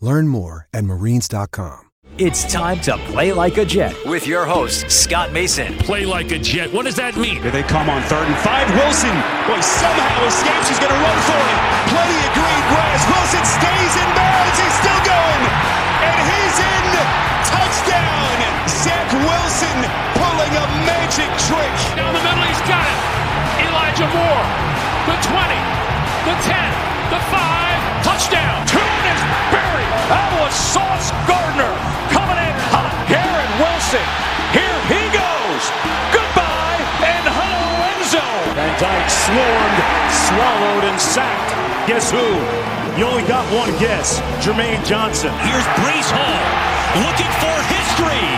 Learn more at marines.com. It's time to play like a Jet with your host, Scott Mason. Play like a Jet. What does that mean? Here they come on third and five. Wilson, boy, somehow escapes. He's going to run for it. Plenty of green grass. Wilson Sauce Gardner coming in hot. Garrett Wilson, here he goes. Goodbye and hello Enzo. Van Dyke swarmed, swallowed, and sacked. Guess who? You only got one guess. Jermaine Johnson. Here's Breece Hall looking for history.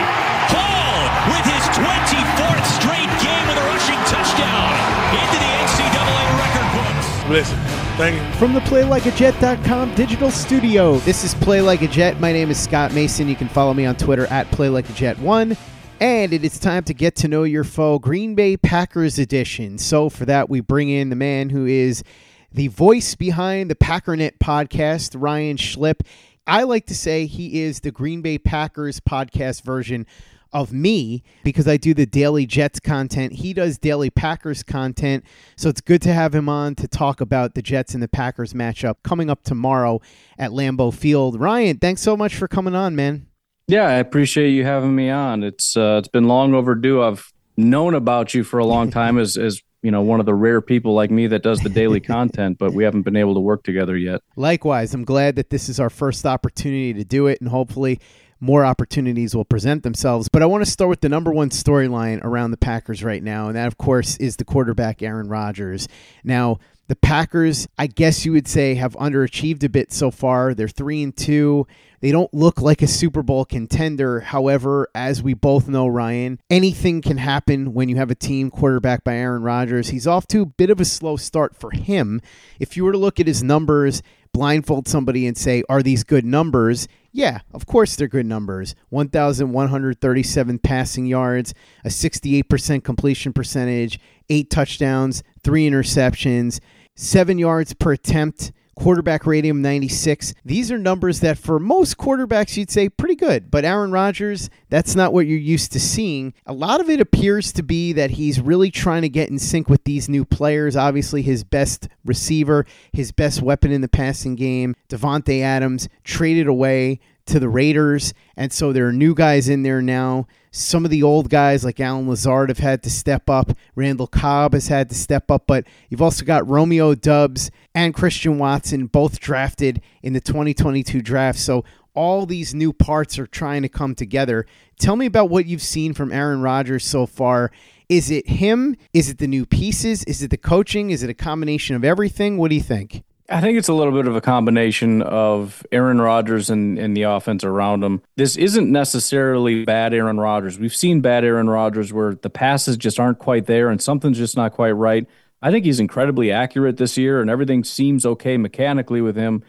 Hall with his 24th straight game with a rushing touchdown into the NCAA record books. Listen, thank you. From the PlayLikeAJet.com digital studio, this is Play Like a Jet. My name is Scott Mason. You can follow me on Twitter at PlayLikeAJet1. And it is time to get to know your foe, Green Bay Packers edition. So for that, we bring in the man who is the voice behind the Packernet podcast, Ryan Schlip. I like to say he is the Green Bay Packers podcast version of me because I do the daily Jets content. He does daily Packers content. So it's good to have him on to talk about the Jets and the Packers matchup coming up tomorrow at Lambeau Field. Ryan, thanks so much for coming on, man. Yeah, I appreciate you having me on. It's uh, it's been long overdue. I've known about you for a long time as as you know one of the rare people like me that does the daily content, but we haven't been able to work together yet. Likewise, I'm glad that this is our first opportunity to do it, and hopefully more opportunities will present themselves. But I want to start with the number one storyline around the Packers right now, and that, of course, is the quarterback, Aaron Rodgers. Now, the Packers, I guess you would say, have underachieved a bit so far. They're three and two. They don't look like a Super Bowl contender. However, as we both know, Ryan, anything can happen when you have a team quarterback by Aaron Rodgers. He's off to a bit of a slow start for him. If you were to look at his numbers, blindfold somebody and say, Are these good numbers? Yeah, of course they're good numbers. 1,137 passing yards, a 68% completion percentage, eight touchdowns, three interceptions, seven yards per attempt, quarterback rating of 96. These are numbers that for most quarterbacks you'd say pretty good, but Aaron Rodgers, that's not what you're used to seeing. A lot of it appears to be that he's really trying to get in sync with these new players. Obviously, his best receiver, his best weapon in the passing game, Davante Adams, traded away to the Raiders, and so there are new guys in there now. Some of the old guys like Allen Lazard have had to step up. Randall Cobb has had to step up, but you've also got Romeo Doubs and Christian Watson both drafted in the 2022 draft. So all these new parts are trying to come together. Tell me about what you've seen from Aaron Rodgers so far. Is it him? Is it the new pieces? Is it the coaching? Is it a combination of everything? What do you think? I think it's a little bit of a combination of Aaron Rodgers and, and the offense around him. This isn't necessarily bad Aaron Rodgers. We've seen bad Aaron Rodgers where the passes just aren't quite there and something's just not quite right. I think he's incredibly accurate this year and everything seems okay mechanically with him.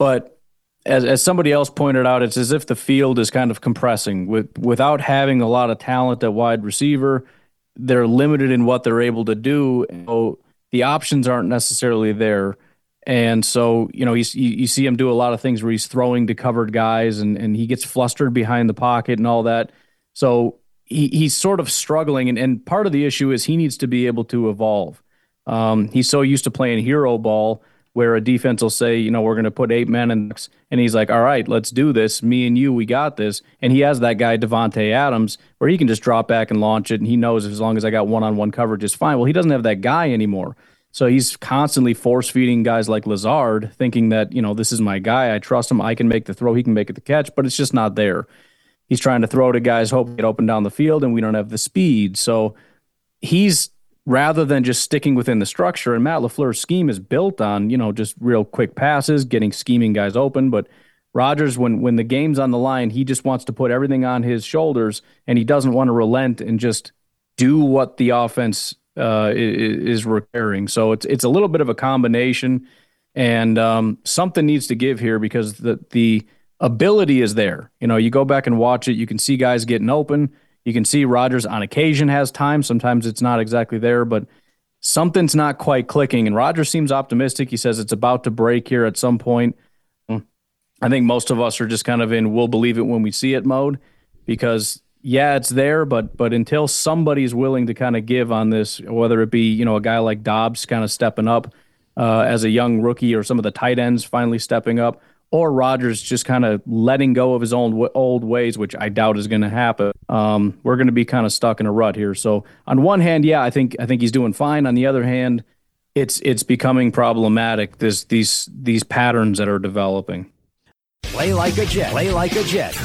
But as, as somebody else pointed out, it's as if the field is kind of compressing with without having a lot of talent at wide receiver. They're limited in what they're able to do. So the options aren't necessarily there. And so, you know, he's, you, you see him do a lot of things where he's throwing to covered guys and, and he gets flustered behind the pocket and all that. So he, he's sort of struggling. And, and part of the issue is he needs to be able to evolve. Um, he's so used to playing hero ball where a defense will say, you know, we're going to put eight men in, and he's like, all right, let's do this. Me and you, we got this. And he has that guy Davante Adams where he can just drop back and launch it, and he knows as long as I got one-on-one coverage, is fine. Well, he doesn't have that guy anymore, so he's constantly force feeding guys like Lazard, thinking that you know this is my guy. I trust him. I can make the throw. He can make it the catch, but it's just not there. He's trying to throw to guys, hope get open down the field, and we don't have the speed. So he's rather than just sticking within the structure. And Matt LaFleur's scheme is built on, you know, just real quick passes, getting scheming guys open. But Rodgers, when when the game's on the line, he just wants to put everything on his shoulders and he doesn't want to relent and just do what the offense uh, is, requiring. So it's it's a little bit of a combination, and um, something needs to give here because the the ability is there. You know, you go back and watch it, you can see guys getting open. You can see Rodgers on occasion has time. Sometimes it's not exactly there, but something's not quite clicking. And Rodgers seems optimistic. He says it's about to break here at some point. I think most of us are just kind of in we'll believe it when we see it mode because yeah, it's there, but but until somebody's willing to kind of give on this, whether it be you know a guy like Doubs kind of stepping up uh, as a young rookie, or some of the tight ends finally stepping up, or Rodgers just kind of letting go of his own old ways, which I doubt is going to happen. Um, we're going to be kind of stuck in a rut here. So on one hand, yeah, I think I think he's doing fine. On the other hand, it's it's becoming problematic. This these these patterns that are developing. Play like a jet. Play like a jet.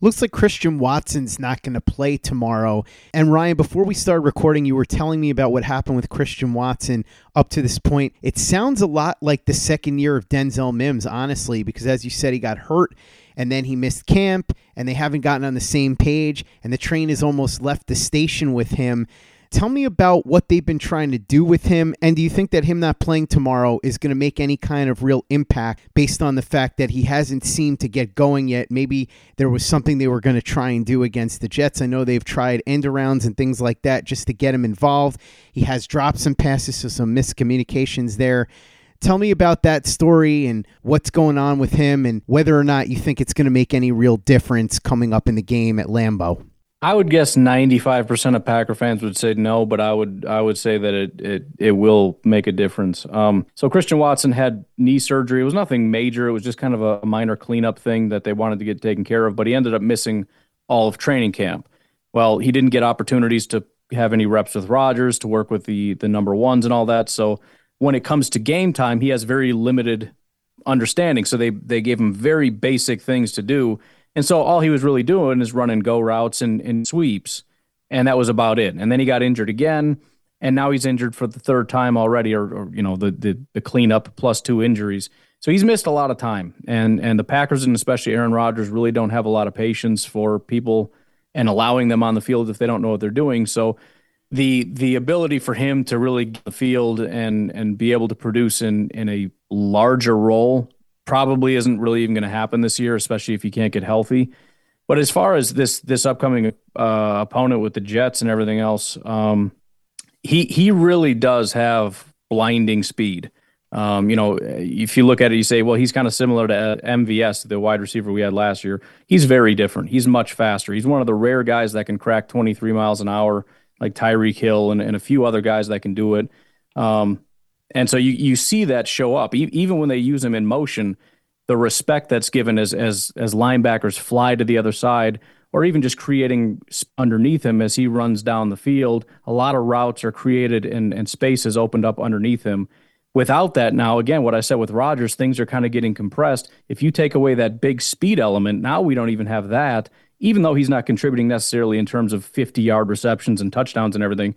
Looks like Christian Watson's not going to play tomorrow. And Ryan, before we started recording, you were telling me about what happened with Christian Watson up to this point. It sounds a lot like the second year of Denzel Mims, honestly, because as you said, he got hurt and then he missed camp and they haven't gotten on the same page and the train has almost left the station with him. Tell me about what they've been trying to do with him. And do you think that him not playing tomorrow is going to make any kind of real impact based on the fact that he hasn't seemed to get going yet? Maybe there was something they were going to try and do against the Jets. I know they've tried end arounds and things like that just to get him involved. He has dropped some passes, so some miscommunications there. Tell me about that story and what's going on with him and whether or not you think it's going to make any real difference coming up in the game at Lambeau. I would guess 95% of Packer fans would say no, but I would I would say that it it, it will make a difference. Um, so Christian Watson had knee surgery. It was nothing major. It was just kind of a minor cleanup thing that they wanted to get taken care of, but he ended up missing all of training camp. Well, he didn't get opportunities to have any reps with Rodgers, to work with the the number ones and all that. So when it comes to game time, he has very limited understanding. So they they gave him very basic things to do and so all he was really doing is running go routes and, and sweeps. And that was about it. And then he got injured again. And now he's injured for the third time already, or, or you know, the, the the cleanup plus two injuries. So he's missed a lot of time. And and the Packers and especially Aaron Rodgers really don't have a lot of patience for people and allowing them on the field if they don't know what they're doing. So the the ability for him to really get the field and and be able to produce in in a larger role probably isn't really even going to happen this year, especially if you can't get healthy. But as far as this this upcoming uh, opponent with the Jets and everything else, um, he he really does have blinding speed. Um, you know, if you look at it, you say, well, he's kind of similar to MVS, the wide receiver we had last year. He's very different. He's much faster. He's one of the rare guys that can crack 23 miles an hour, like Tyreek Hill and, and a few other guys that can do it. Um, and so you you see that show up e- even when they use him in motion. The respect that's given as as as linebackers fly to the other side, or even just creating underneath him as he runs down the field. A lot of routes are created and and space is opened up underneath him. Without that, now again, what I said with Rodgers, things are kind of getting compressed. If you take away that big speed element, now we don't even have that. Even though he's not contributing necessarily in terms of 50 yard receptions and touchdowns and everything,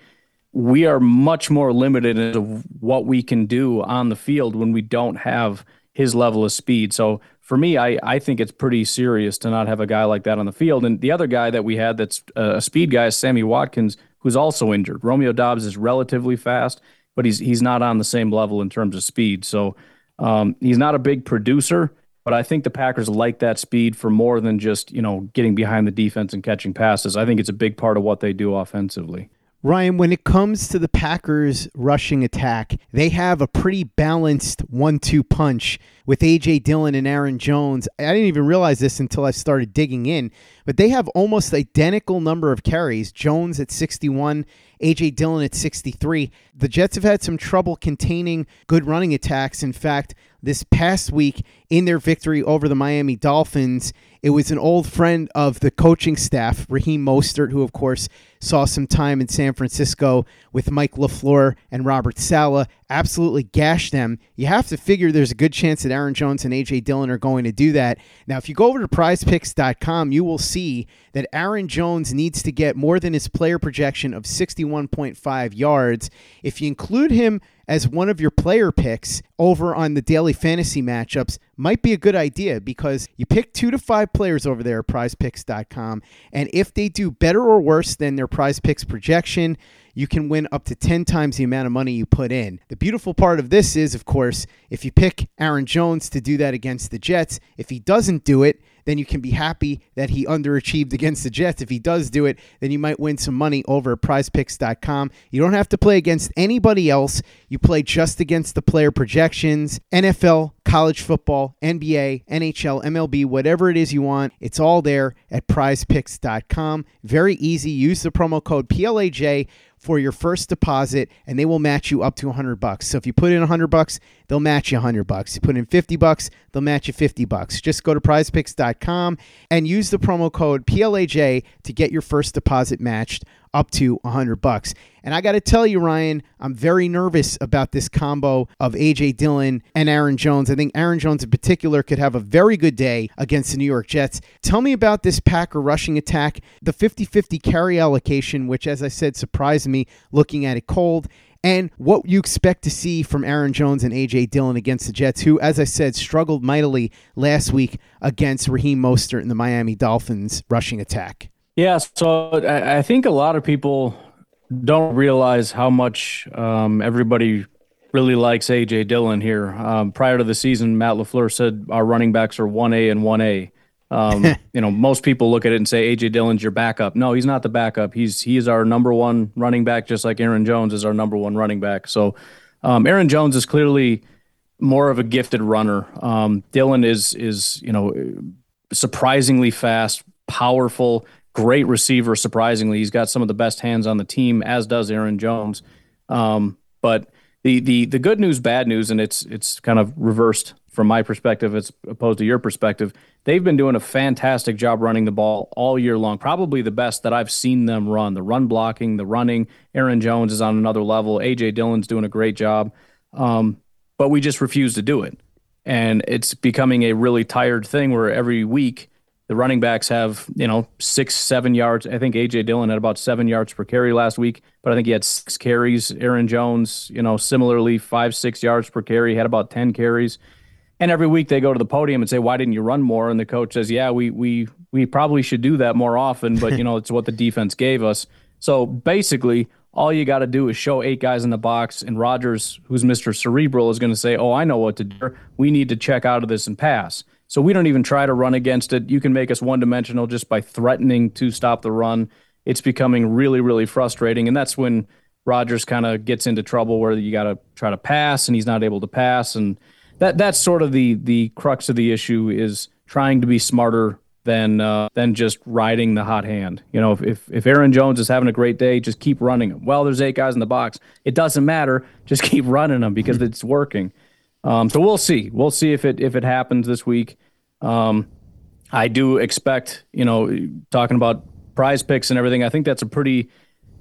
we are much more limited in what we can do on the field when we don't have his level of speed. So for me, I, I think it's pretty serious to not have a guy like that on the field. And the other guy that we had that's a speed guy is Sammy Watkins, who's also injured. Romeo Doubs is relatively fast, but he's he's not on the same level in terms of speed. So um, he's not a big producer, but I think the Packers like that speed for more than just, you know, getting behind the defense and catching passes. I think it's a big part of what they do offensively. Ryan, when it comes to the Packers rushing attack, they have a pretty balanced one two punch with A.J. Dillon and Aaron Jones. I didn't even realize this until I started digging in, but they have almost identical number of carries. Jones at 61, A.J. Dillon at 63. The Jets have had some trouble containing good running attacks. In fact, this past week in their victory over the Miami Dolphins, it was an old friend of the coaching staff, Raheem Mostert, who, of course, saw some time in San Francisco with Mike LaFleur and Robert Saleh, absolutely gashed them. You have to figure there's a good chance that Aaron Jones and A.J. Dillon are going to do that. Now, if you go over to prizepicks.com, you will see that Aaron Jones needs to get more than his player projection of 61.5 yards. If you include him as one of your player picks over on the daily fantasy matchups might be a good idea because you pick two to five players over there at prizepicks.com. And if they do better or worse than their prize picks projection, you can win up to 10 times the amount of money you put in. The beautiful part of this is, of course, if you pick Aaron Jones to do that against the Jets, if he doesn't do it, then you can be happy that he underachieved against the Jets. If he does do it, then you might win some money over at prizepicks.com. You don't have to play against anybody else. You play just against the player projections, NFL, college football, NBA, NHL, MLB, whatever it is you want. It's all there at prizepicks.com. Very easy. Use the promo code PLAJ for your first deposit and they will match you up to 100 bucks. So if you put in 100 bucks, they'll match you 100 bucks. You put in 50 bucks, they'll match you 50 bucks. Just go to prizepicks.com and use the promo code PLAJ to get your first deposit matched up to 100 bucks. And I got to tell you Ryan, I'm very nervous about this combo of AJ Dillon and Aaron Jones. I think Aaron Jones in particular could have a very good day against the New York Jets. Tell me about this Packer rushing attack, the 50-50 carry allocation which as I said surprised me looking at it cold and what you expect to see from Aaron Jones and A.J. Dillon against the Jets, who, as I said, struggled mightily last week against Raheem Mostert and the Miami Dolphins rushing attack. Yeah, so I think a lot of people don't realize how much um, everybody really likes AJ Dillon here. Um, prior to the season, Matt LaFleur said our running backs are 1A and 1A. Um, you know, most people look at it and say AJ Dillon's your backup. No, he's not the backup. He's he is our number one running back, just like Aaron Jones is our number one running back. So, um, Aaron Jones is clearly more of a gifted runner. Um, Dillon is is you know surprisingly fast, powerful great receiver. Surprisingly, he's got some of the best hands on the team, as does Aaron Jones. Um, but the the the good news, bad news, and it's it's kind of reversed from my perspective as opposed to your perspective. They've been doing a fantastic job running the ball all year long. Probably the best that I've seen them run. The run blocking, the running. Aaron Jones is on another level. AJ Dillon's doing a great job. Um, but we just refuse to do it. And it's becoming a really tired thing where every week the running backs have, you know, six, seven yards. I think AJ Dillon had about seven yards per carry last week, but I think he had six carries. Aaron Jones, you know, similarly five, six yards per carry, had about 10 carries. And every week they go to the podium and say, "Why didn't you run more?" And the coach says, "Yeah, we we we probably should do that more often, but you know it's what the defense gave us." So basically, all you got to do is show eight guys in the box, and Rodgers, who's Mister Cerebral, is going to say, "Oh, I know what to do. We need to check out of this and pass." So we don't even try to run against it. You can make us one dimensional just by threatening to stop the run. It's becoming really, really frustrating. And that's when Rodgers kind of gets into trouble where you got to try to pass and he's not able to pass. And that that's sort of the the crux of the issue is trying to be smarter than uh, than just riding the hot hand. You know, if, if if Aaron Jones is having a great day, just keep running him. Well, there's eight guys in the box. It doesn't matter. Just keep running them because it's working. Um, so we'll see. We'll see if it if it happens this week. Um, I do expect, you know, talking about prize picks and everything. I think that's a pretty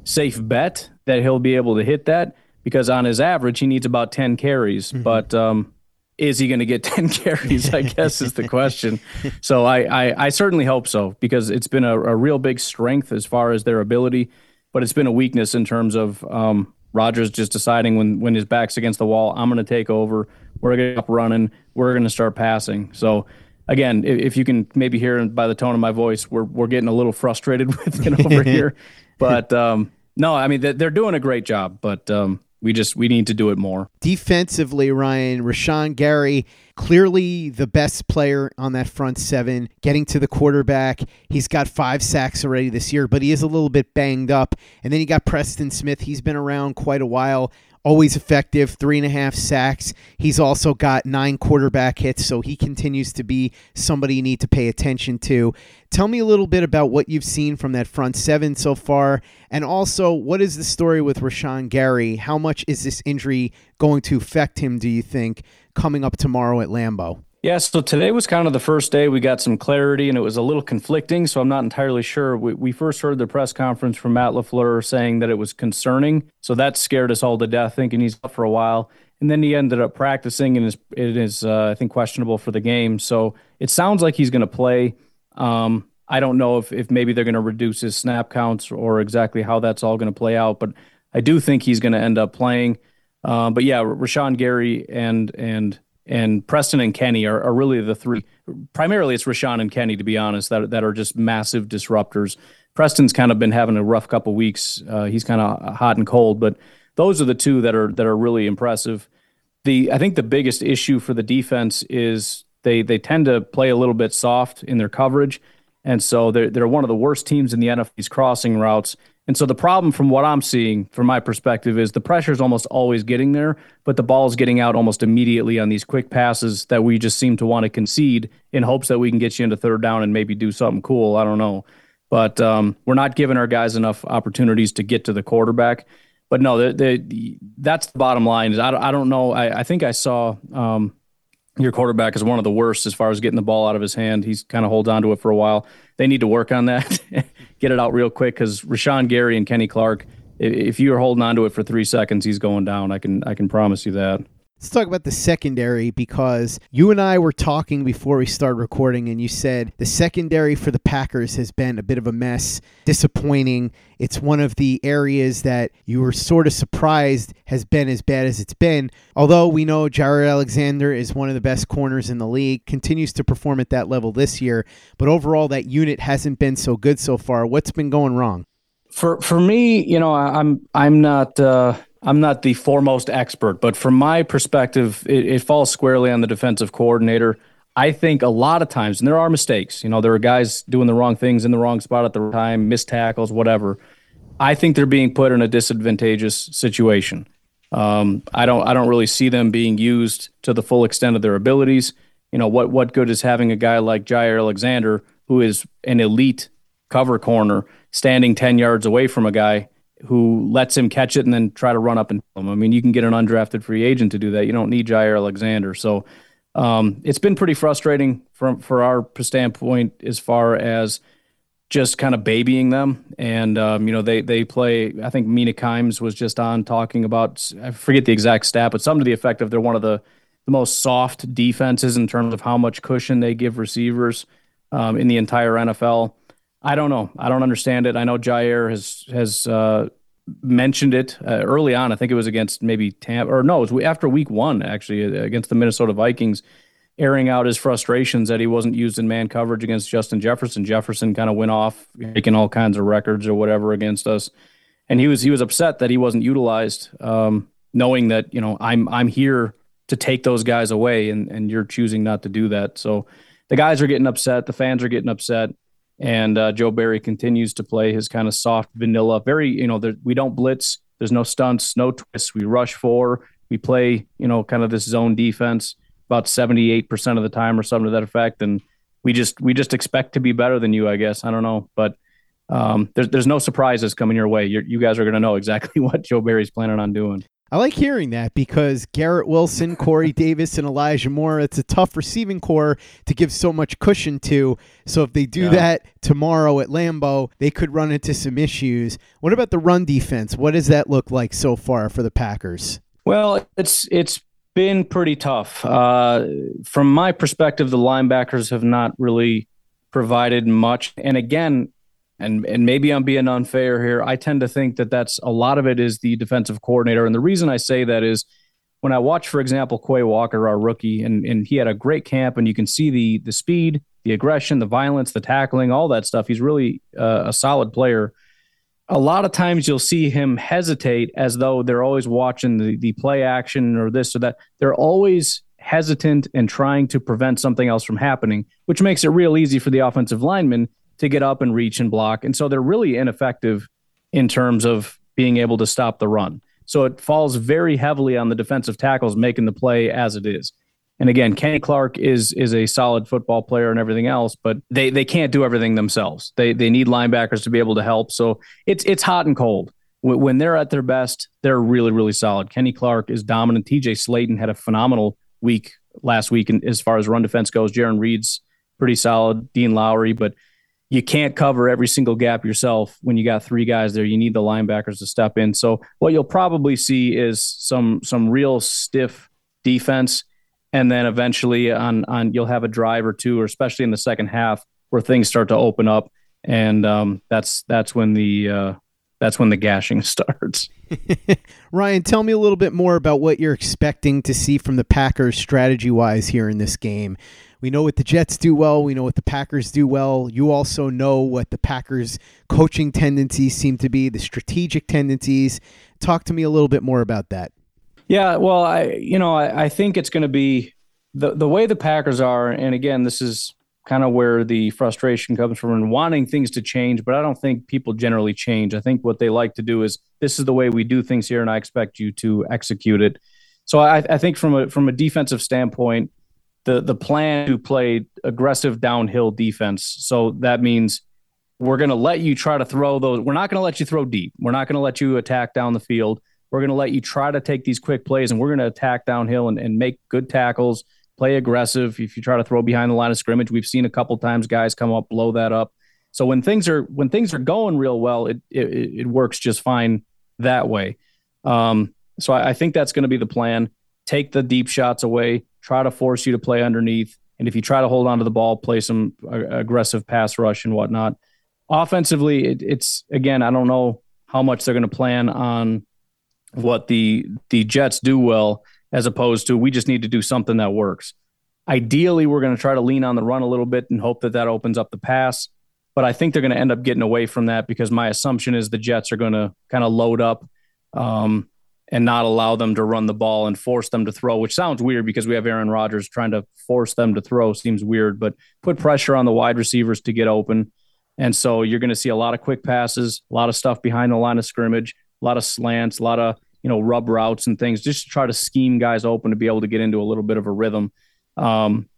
safe bet that he'll be able to hit that because on his average he needs about ten carries. Mm-hmm. But um, is he going to get 10 carries i guess is the question so I, I, I certainly hope so because it's been a, a, real big strength as far as their ability but it's been a weakness in terms of um, Rodgers just deciding when when his back's against the wall, I'm going to take over. We're going to get up running. We're going to start passing. So again, if, if, you can maybe hear by the tone of my voice, we're we're getting a little frustrated with it over here. But um, no, I mean they're doing a great job, but um, we just we need to do it more defensively. Ryan Rashan Gary clearly the best player on that front seven, getting to the quarterback. He's got five sacks already this year, but he is a little bit banged up. And then you got Preston Smith. He's been around quite a while always effective, three and a half sacks. He's also got nine quarterback hits, so he continues to be somebody you need to pay attention to. Tell me a little bit about what you've seen from that front seven so far, and also what is the story with Rashan Gary? How much is this injury going to affect him, do you think, coming up tomorrow at Lambeau? Yeah, so today was kind of the first day we got some clarity, and it was a little conflicting. So I'm not entirely sure. We, we first heard the press conference from Matt LaFleur saying that it was concerning. So that scared us all to death, thinking he's up for a while. And then he ended up practicing, and is, it is, uh, I think, questionable for the game. So it sounds like he's going to play. Um, I don't know if, if maybe they're going to reduce his snap counts or exactly how that's all going to play out, but I do think he's going to end up playing. Uh, but yeah, Rashan Gary and and and Preston and Kenny are, are really the three. Primarily, it's Rashan and Kenny, to be honest, that that are just massive disruptors. Preston's kind of been having a rough couple weeks. Uh, he's kind of hot and cold, but those are the two that are that are really impressive. The I think the biggest issue for the defense is they they tend to play a little bit soft in their coverage, and so they're they're one of the worst teams in the NFL's crossing routes. And so the problem from what I'm seeing from my perspective is the pressure is almost always getting there, but the ball is getting out almost immediately on these quick passes that we just seem to want to concede in hopes that we can get you into third down and maybe do something cool. I don't know. But um, we're not giving our guys enough opportunities to get to the quarterback. But no, the, the, that's the bottom line. Is I, I don't know. I, I think I saw um, your quarterback is one of the worst as far as getting the ball out of his hand. He's kind of hold on to it for a while. They need to work on that, get it out real quick because Rashan Gary and Kenny Clark, if you are holding on to it for three seconds, he's going down. I can I can promise you that. Let's talk about the secondary because you and I were talking before we started recording, and you said the secondary for the Packers has been a bit of a mess, disappointing. It's one of the areas that you were sort of surprised has been as bad as it's been. Although we know Jaire Alexander is one of the best corners in the league, continues to perform at that level this year, but overall that unit hasn't been so good so far. What's been going wrong? For for me, you know, I'm I'm not. Uh I'm not the foremost expert, but from my perspective, it, it, falls squarely on the defensive coordinator. I think a lot of times, and there are mistakes, you know, there are guys doing the wrong things in the wrong spot at the time, missed tackles, whatever. I think they're being put in a disadvantageous situation. Um, I don't, I don't really see them being used to the full extent of their abilities. You know, what, what good is having a guy like Jaire Alexander, who is an elite cover corner, standing 10 yards away from a guy who lets him catch it and then try to run up and him. I mean, you can get an undrafted free agent to do that. You don't need Jaire Alexander. So um, it's been pretty frustrating from for our standpoint as far as just kind of babying them. And um, you know, they they play. I think Mina Kimes was just on talking about. I forget the exact stat, but some to the effect of they're one of the the most soft defenses in terms of how much cushion they give receivers um, in the entire NFL. I don't know. I don't understand it. I know Jaire has has uh, mentioned it uh, early on. I think it was against maybe Tampa, or no, it was after week one actually uh, against the Minnesota Vikings, airing out his frustrations that he wasn't used in man coverage against Justin Jefferson. Jefferson kind of went off, making all kinds of records or whatever against us, and he was he was upset that he wasn't utilized, um, knowing that you know I'm I'm here to take those guys away, and and you're choosing not to do that. So the guys are getting upset, the fans are getting upset. And uh, Joe Barry continues to play his kind of soft vanilla, very, you know, there, we don't blitz. There's no stunts, no twists. We rush four. We play, you know, kind of this zone defense about 78% of the time or something to that effect. And we just, we just expect to be better than you, I guess. I don't know. But um, there's, there's no surprises coming your way. You're, you guys are going to know exactly what Joe Barry's planning on doing. I like hearing that because Garrett Wilson, Corey Davis, and Elijah Moore, it's a tough receiving core to give so much cushion to. So if they do yeah. that tomorrow at Lambeau, they could run into some issues. What about the run defense? What does that look like so far for the Packers? Well, it's it's been pretty tough. Uh, from my perspective, the linebackers have not really provided much. And again, and and maybe I'm being unfair here. I tend to think that that's a lot of it is the defensive coordinator, and the reason I say that is when I watch, for example, Quay Walker, our rookie, and and he had a great camp, and you can see the the speed, the aggression, the violence, the tackling, all that stuff. He's really uh, a solid player. A lot of times you'll see him hesitate as though they're always watching the, the play action or this or that. They're always hesitant and trying to prevent something else from happening, which makes it real easy for the offensive linemen to get up and reach and block. And so they're really ineffective in terms of being able to stop the run. So it falls very heavily on the defensive tackles making the play as it is. And again, Kenny Clark is is a solid football player and everything else, but they they can't do everything themselves. They they need linebackers to be able to help. So it's it's hot and cold. When they're at their best, they're really really solid. Kenny Clark is dominant. T.J. Slaton had a phenomenal week last week, and as far as run defense goes, Jarran Reed's pretty solid. Dean Lowry, but you can't cover every single gap yourself when you got three guys there. You need the linebackers to step in. So what you'll probably see is some some real stiff defense and then eventually on on you'll have a drive or two, or especially in the second half, where things start to open up, and um, that's that's when the uh, that's when the gashing starts. Ryan, tell me a little bit more about what you're expecting to see from the Packers strategy wise here in this game. We know what the Jets do well. We know what the Packers do well. You also know what the Packers' coaching tendencies seem to be, the strategic tendencies. Talk to me a little bit more about that. Yeah, well, I you know I, I think it's going to be the the way the Packers are, and again, this is kind of where the frustration comes from and wanting things to change. But I don't think people generally change. I think what they like to do is this is the way we do things here, and I expect you to execute it. So I, I think from a from a defensive standpoint, the the plan to play aggressive downhill defense. So that means we're going to let you try to throw those. We're not going to let you throw deep. We're not going to let you attack down the field. We're going to let you try to take these quick plays and we're going to attack downhill and, and make good tackles, play aggressive. If you try to throw behind the line of scrimmage, we've seen a couple times guys come up, blow that up. So when things are when things are going real well, it it, it works just fine that way. Um, so I, I think that's going to be the plan. Take the deep shots away, try to force you to play underneath, and if you try to hold on to the ball, play some aggressive pass rush and whatnot. Offensively, it, it's again, I don't know how much they're going to plan on what the the Jets do well, as opposed to we just need to do something that works. Ideally, we're going to try to lean on the run a little bit and hope that that opens up the pass. But I think they're going to end up getting away from that because my assumption is the Jets are going to kind of load up um, and not allow them to run the ball and force them to throw, which sounds weird because we have Aaron Rodgers trying to force them to throw. Seems weird, but put pressure on the wide receivers to get open. And so you're going to see a lot of quick passes, a lot of stuff behind the line of scrimmage, a lot of slants, a lot of you know rub routes and things, just to try to scheme guys open to be able to get into a little bit of a rhythm. Um,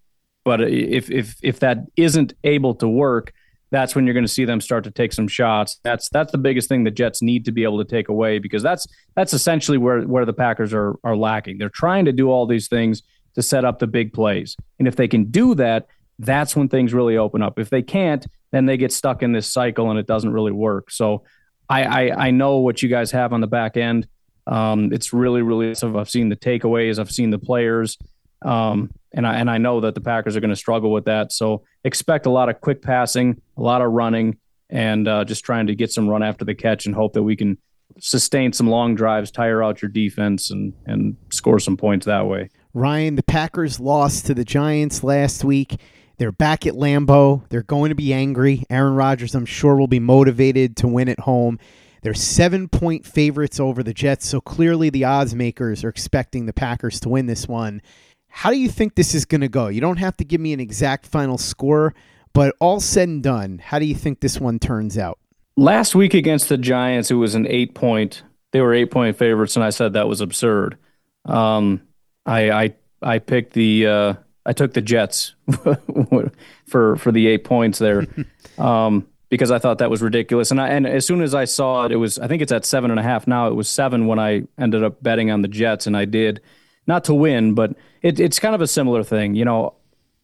but if if if that isn't able to work, that's when you're going to see them start to take some shots. That's that's the biggest thing the Jets need to be able to take away because that's that's essentially where where the Packers are are lacking. They're trying to do all these things to set up the big plays, and if they can do that, that's when things really open up. If they can't, then they get stuck in this cycle and it doesn't really work. So I I, I know what you guys have on the back end. Um, it's really, really. I've seen the takeaways. I've seen the players, um, and I and I know that the Packers are going to struggle with that. So expect a lot of quick passing, a lot of running, and uh, just trying to get some run after the catch, and hope that we can sustain some long drives, tire out your defense, and and score some points that way. Ryan, the Packers lost to the Giants last week. They're back at Lambeau. They're going to be angry. Aaron Rodgers, I'm sure, will be motivated to win at home. They're seven point favorites over the Jets, so clearly the odds makers are expecting the Packers to win this one. How do you think this is going to go? You don't have to give me an exact final score, but all said and done, how do you think this one turns out? Last week against the Giants, it was an eight point. They were eight point favorites, and I said that was absurd. Um, I I I picked the uh, I took the Jets for for the eight points there. um, because I thought that was ridiculous. And I, and as soon as I saw it, it was I think it's at seven and a half now. It was seven when I ended up betting on the Jets, and I did not to win, but it, it's kind of a similar thing. You know,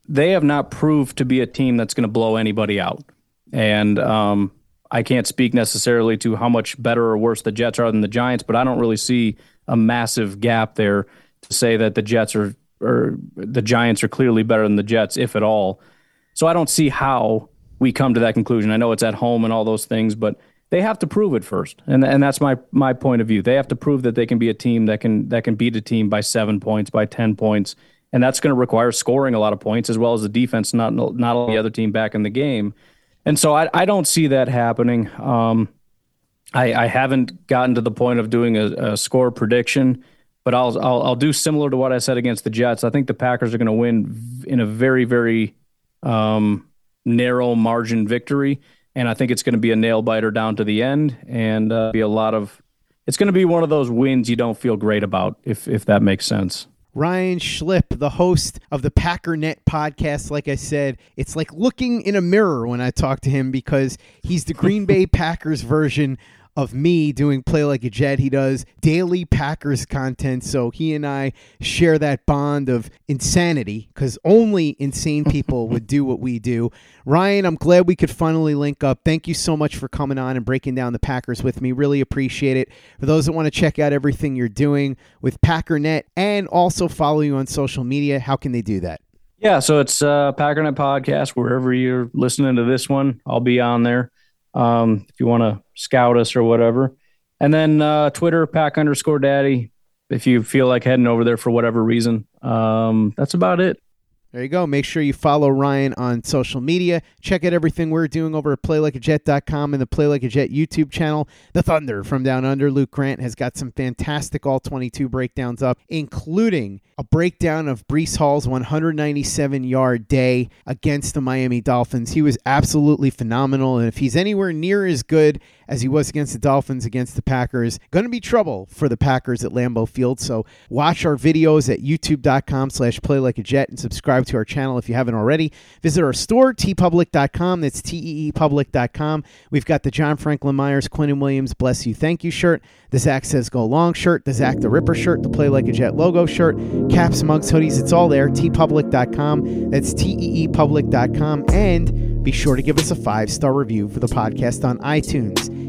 they have not proved to be a team that's going to blow anybody out, and um, I can't speak necessarily to how much better or worse the Jets are than the Giants, but I don't really see a massive gap there to say that the Jets are or the Giants are clearly better than the Jets, if at all. So I don't see how we come to that conclusion. I know it's at home and all those things, but they have to prove it first, and and that's my my point of view. They have to prove that they can be a team that can that can beat a team by seven points, by ten points, and that's going to require scoring a lot of points as well as the defense not not only the other team back in the game. And so I, I don't see that happening. Um, I, I haven't gotten to the point of doing a, a score prediction, but I'll, I'll I'll do similar to what I said against the Jets. I think the Packers are going to win in a very very um, narrow margin victory, and I think it's going to be a nail biter down to the end, and uh, be a lot of. It's going to be one of those wins you don't feel great about, if if that makes sense. Ryan Schlip, the host of the Packernet podcast, like I said, it's like looking in a mirror when I talk to him because he's the Green Bay Packers version of me doing Play Like a Jet. He does daily Packers content. So he and I share that bond of insanity because only insane people would do what we do. Ryan, I'm glad we could finally link up. Thank you so much for coming on and breaking down the Packers with me. Really appreciate it. For those that want to check out everything you're doing with Packernet and also follow you on social media, how can they do that? Yeah, so it's uh, Packernet Podcast. Wherever you're listening to this one, I'll be on there um, if you want to scout us or whatever. And then uh, Twitter, pack underscore daddy, if you feel like heading over there for whatever reason. Um, that's about it. There you go. Make sure you follow Ryan on social media. Check out everything we're doing over at playlikeajet.com and the Play Like a Jet YouTube channel. The Thunder from Down Under, Luke Grant, has got some fantastic all 22 breakdowns up, including a breakdown of Breece Hall's 197 yard day against the Miami Dolphins. He was absolutely phenomenal. And if he's anywhere near as good as he was against the Dolphins, against the Packers, going to be trouble for the Packers at Lambeau Field. So watch our videos at youtube.com slash play like a jet and subscribe to our channel if you haven't already. Visit our store, teepublic.com. That's teepublic.com. We've got the John Franklin Myers, Quinnen Williams, Bless You, Thank You shirt, the Zach Says Go Long shirt, the Zach the Ripper shirt, the Play Like a Jet logo shirt, caps, mugs, hoodies. It's all there. teepublic.com. That's teepublic.com. And be sure to give us a five star review for the podcast on iTunes